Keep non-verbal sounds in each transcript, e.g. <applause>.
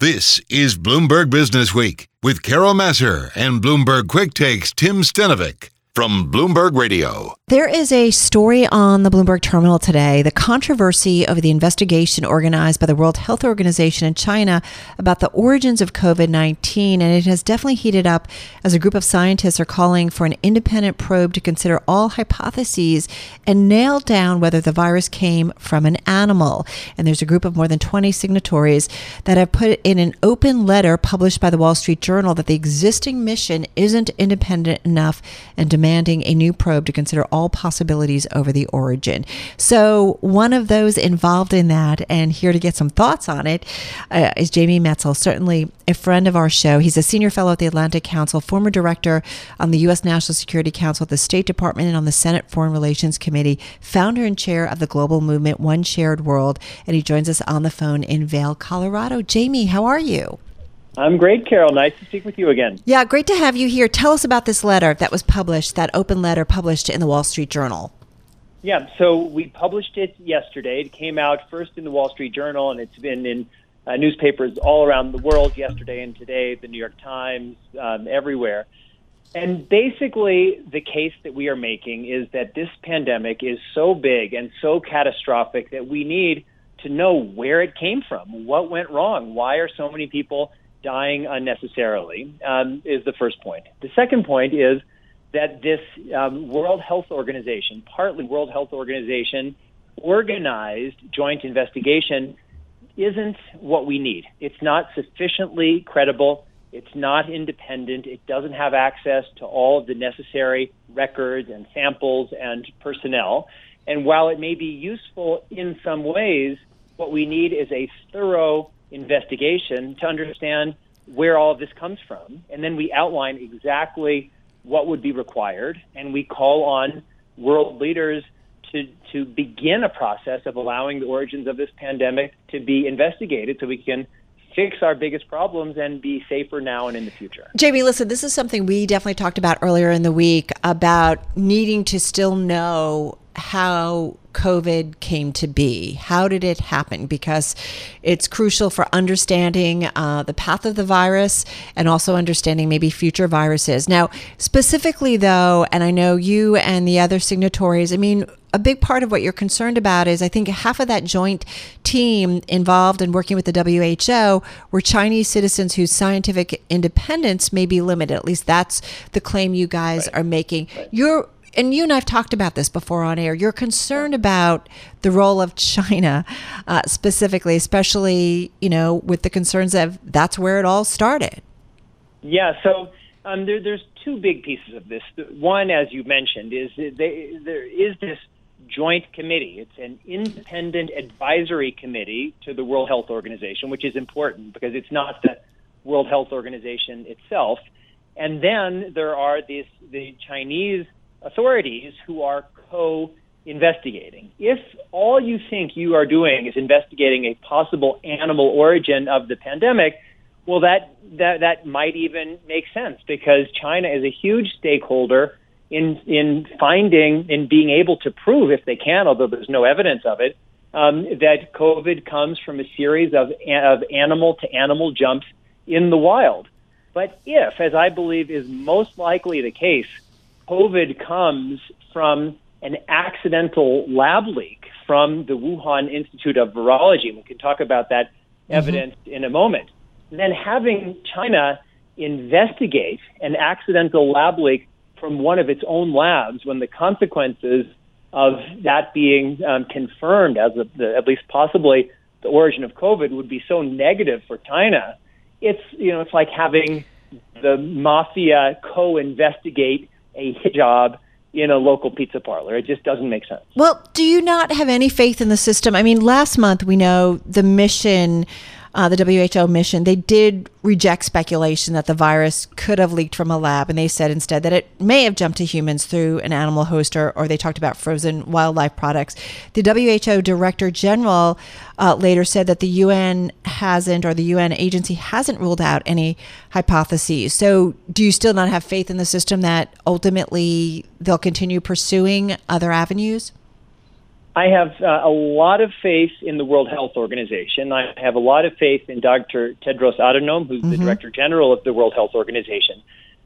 This is Bloomberg Business Week with Carol Massar and Bloomberg Quick Takes Tim Stenovec from Bloomberg Radio. There is a story on the Bloomberg terminal today the controversy over the investigation organized by the World Health Organization in China about the origins of COVID 19. And it has definitely heated up as a group of scientists are calling for an independent probe to consider all hypotheses and nail down whether the virus came from an animal. And there's a group of more than 20 signatories that have put in an open letter published by the Wall Street Journal that the existing mission isn't independent enough and demanding a new probe to consider all possibilities over the origin. So, one of those involved in that and here to get some thoughts on it uh, is Jamie Metzl, certainly a friend of our show. He's a senior fellow at the Atlantic Council, former director on the U.S. National Security Council at the State Department and on the Senate Foreign Relations Committee, founder and chair of the global movement One Shared World. And he joins us on the phone in Vail, Colorado. Jamie, how are you? I'm great, Carol. Nice to speak with you again. Yeah, great to have you here. Tell us about this letter that was published, that open letter published in the Wall Street Journal. Yeah, so we published it yesterday. It came out first in the Wall Street Journal, and it's been in uh, newspapers all around the world yesterday and today, the New York Times, um, everywhere. And basically, the case that we are making is that this pandemic is so big and so catastrophic that we need to know where it came from, what went wrong, why are so many people dying unnecessarily, um, is the first point. The second point is that this um, World Health Organization, partly World Health Organization, organized joint investigation isn't what we need. It's not sufficiently credible. It's not independent. It doesn't have access to all of the necessary records and samples and personnel. And while it may be useful in some ways, what we need is a thorough investigation to understand where all of this comes from. And then we outline exactly what would be required, and we call on world leaders to, to begin a process of allowing the origins of this pandemic to be investigated so we can fix our biggest problems and be safer now and in the future. Jamie, listen, this is something we definitely talked about earlier in the week about needing to still know how COVID came to be. How did it happen? Because it's crucial for understanding uh, the path of the virus and also understanding maybe future viruses. Now, specifically, though, and I know you and the other signatories, I mean, a big part of what you're concerned about is I think half of that joint team involved in working with the WHO were Chinese citizens whose scientific independence may be limited. At least that's the claim you guys right. are making. Right. You're and you and I've talked about this before on air. You're concerned about the role of China uh, specifically, especially you know with the concerns of that's where it all started. Yeah. So um, there, there's two big pieces of this. One, as you mentioned, is they, there is this joint committee. It's an independent advisory committee to the World Health Organization, which is important because it's not the World Health Organization itself. And then there are these the Chinese authorities who are co investigating. If all you think you are doing is investigating a possible animal origin of the pandemic, well, that, that, that might even make sense because China is a huge stakeholder in, in finding and being able to prove, if they can, although there's no evidence of it, um, that COVID comes from a series of, of animal to animal jumps in the wild. But if, as I believe is most likely the case, COVID comes from an accidental lab leak from the Wuhan Institute of Virology. We can talk about that mm-hmm. evidence in a moment. And then having China investigate an accidental lab leak from one of its own labs when the consequences of that being um, confirmed as a, the, at least possibly the origin of COVID would be so negative for China. It's you know it's like having the mafia co-investigate a job in a local pizza parlor. It just doesn't make sense. Well, do you not have any faith in the system? I mean, last month we know the mission uh, the WHO mission, they did reject speculation that the virus could have leaked from a lab, and they said instead that it may have jumped to humans through an animal host, or, or they talked about frozen wildlife products. The WHO Director General uh, later said that the UN hasn't, or the UN agency hasn't ruled out any hypotheses. So, do you still not have faith in the system that ultimately they'll continue pursuing other avenues? I have uh, a lot of faith in the World Health Organization. I have a lot of faith in Dr. Tedros Adhanom, who's mm-hmm. the Director General of the World Health Organization.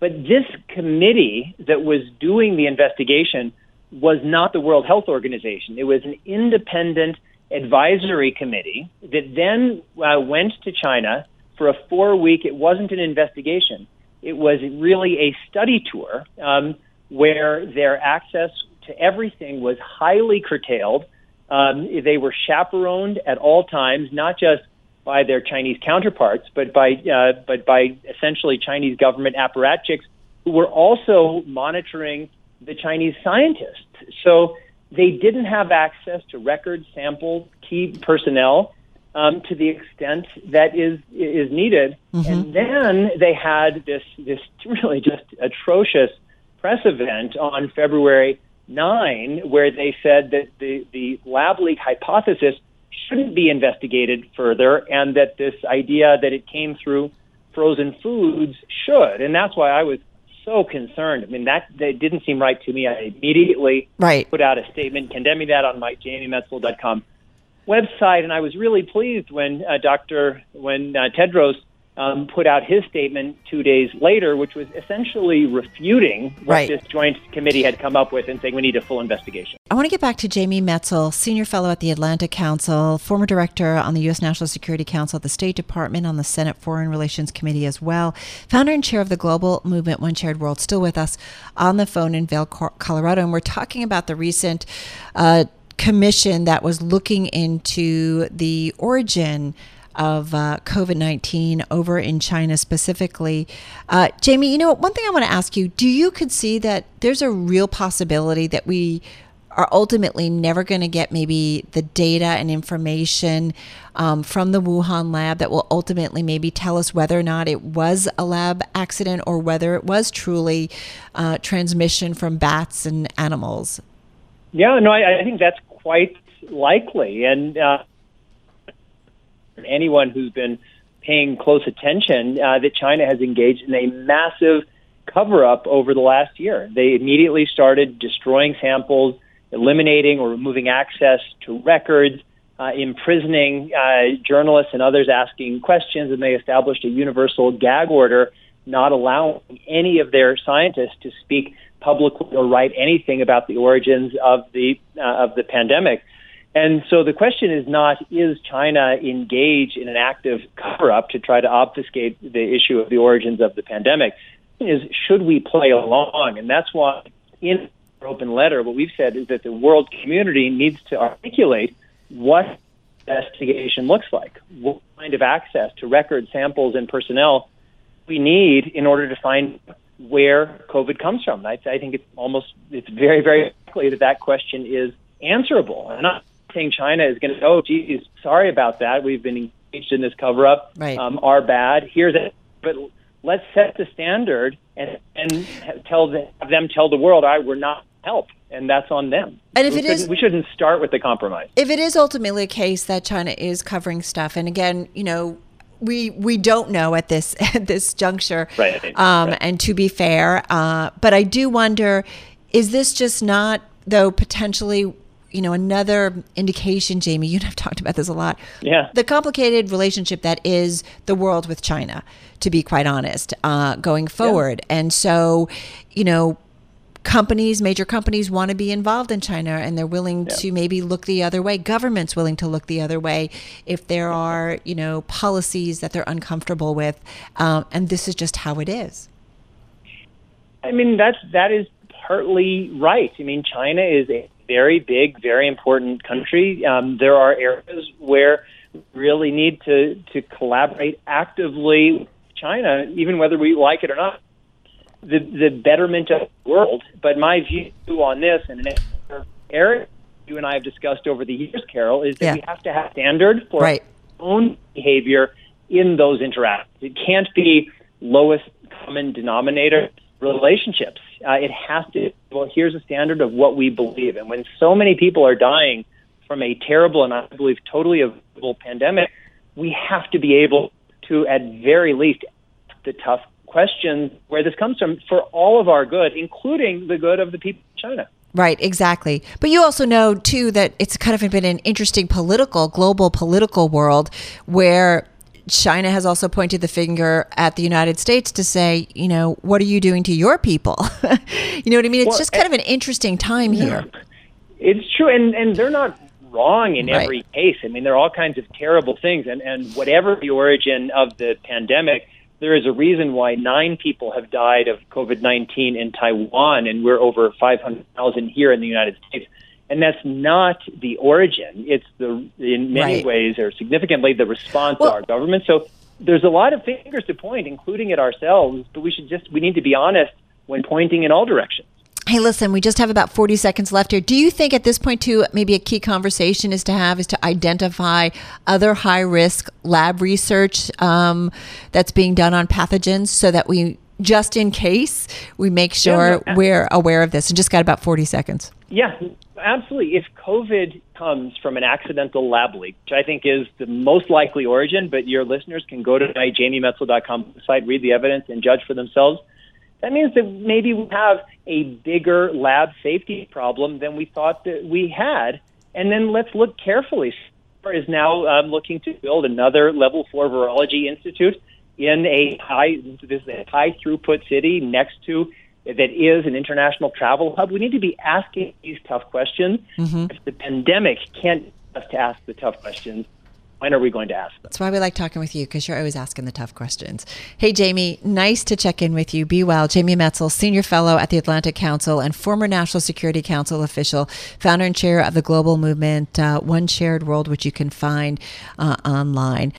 But this committee that was doing the investigation was not the World Health Organization. It was an independent advisory committee that then uh, went to China for a four week, it wasn't an investigation. It was really a study tour um, where their access to everything was highly curtailed. Um, they were chaperoned at all times, not just by their Chinese counterparts, but by uh, but by essentially Chinese government apparatchiks who were also monitoring the Chinese scientists. So they didn't have access to records, samples, key personnel um, to the extent that is is needed. Mm-hmm. And then they had this this really just atrocious press event on February 9, where they said that the, the lab leak hypothesis shouldn't be investigated further and that this idea that it came through frozen foods should. And that's why I was so concerned. I mean, that, that didn't seem right to me. I immediately right. put out a statement condemning that on my jamiemetzl.com website, and I was really pleased when uh, Dr. when uh, Tedros um, put out his statement two days later, which was essentially refuting what right. this joint committee had come up with and saying we need a full investigation. I want to get back to Jamie Metzl, senior fellow at the Atlantic Council, former director on the U.S. National Security Council, the State Department, on the Senate Foreign Relations Committee as well, founder and chair of the Global Movement One Shared World, still with us on the phone in Vail, Colorado. And we're talking about the recent uh, commission that was looking into the origin of uh, COVID 19 over in China specifically. Uh, Jamie, you know, one thing I want to ask you do you could see that there's a real possibility that we are ultimately never going to get maybe the data and information um, from the Wuhan lab that will ultimately maybe tell us whether or not it was a lab accident or whether it was truly uh, transmission from bats and animals? Yeah, no, I, I think that's quite likely. And uh, anyone who's been paying close attention uh, that China has engaged in a massive cover up over the last year. They immediately started destroying samples, eliminating or removing access to records, uh, imprisoning uh, journalists and others asking questions, and they established a universal gag order not allowing any of their scientists to speak publicly or write anything about the origins of the uh, of the pandemic. And so the question is not is China engaged in an active cover up to try to obfuscate the issue of the origins of the pandemic? Is should we play along? And that's why in our open letter, what we've said is that the world community needs to articulate what investigation looks like, what kind of access to record samples and personnel we need in order to find where COVID comes from. I, I think it's almost it's very very likely that that question is answerable. And I'm saying China is going to oh geez sorry about that we've been engaged in this cover up right. um, are bad here's it but let's set the standard and and tell them, have them tell the world I we're not help and that's on them. And if we it is, we shouldn't start with the compromise. If it is ultimately a case that China is covering stuff, and again, you know, we we don't know at this <laughs> at this juncture. Right. Um, right. And to be fair, uh, but I do wonder, is this just not though potentially? You know, another indication, Jamie, you and I've talked about this a lot. Yeah. The complicated relationship that is the world with China, to be quite honest, uh, going forward. Yeah. And so, you know, companies, major companies want to be involved in China and they're willing yeah. to maybe look the other way. Governments willing to look the other way if there are, you know, policies that they're uncomfortable with. Um, and this is just how it is. I mean, that's, that is partly right. I mean, China is a very big, very important country. Um, there are areas where we really need to, to collaborate actively with China, even whether we like it or not the the betterment of the world. But my view on this, and Eric, you and I have discussed over the years, Carol, is that yeah. we have to have standard for right. our own behavior in those interactions. It can't be lowest common denominator relationships. Uh, it has to. Well, here's a standard of what we believe, and when so many people are dying from a terrible and I believe totally avoidable pandemic, we have to be able to, at very least, the tough question where this comes from for all of our good, including the good of the people of China. Right, exactly. But you also know too that it's kind of been an interesting political, global political world where China has also pointed the finger at the United States to say, you know, what are you doing to your people? <laughs> you know what I mean? It's well, just kind eh, of an interesting time here. It's true, and and they're not wrong in right. every case. I mean, there are all kinds of terrible things, and and whatever the origin of the pandemic there is a reason why nine people have died of COVID 19 in Taiwan, and we're over 500,000 here in the United States. And that's not the origin. It's the, in many right. ways, or significantly, the response well, of our government. So there's a lot of fingers to point, including at ourselves, but we should just, we need to be honest when pointing in all directions. Hey, listen, we just have about 40 seconds left here. Do you think at this point, too, maybe a key conversation is to have is to identify other high risk lab research um, that's being done on pathogens so that we, just in case, we make sure yeah, we're aware of this? And just got about 40 seconds. Yeah, absolutely. If COVID comes from an accidental lab leak, which I think is the most likely origin, but your listeners can go to my jamiemetzl.com site, read the evidence, and judge for themselves that means that maybe we have a bigger lab safety problem than we thought that we had. And then let's look carefully. Is now um, looking to build another level four virology institute in a high this a high throughput city next to that is an international travel hub. We need to be asking these tough questions. Mm-hmm. If the pandemic can't us to ask the tough questions, when are we going to ask them? That's why we like talking with you because you're always asking the tough questions. Hey, Jamie, nice to check in with you. Be well. Jamie Metzl, Senior Fellow at the Atlantic Council and former National Security Council official, founder and chair of the global movement uh, One Shared World, which you can find uh, online.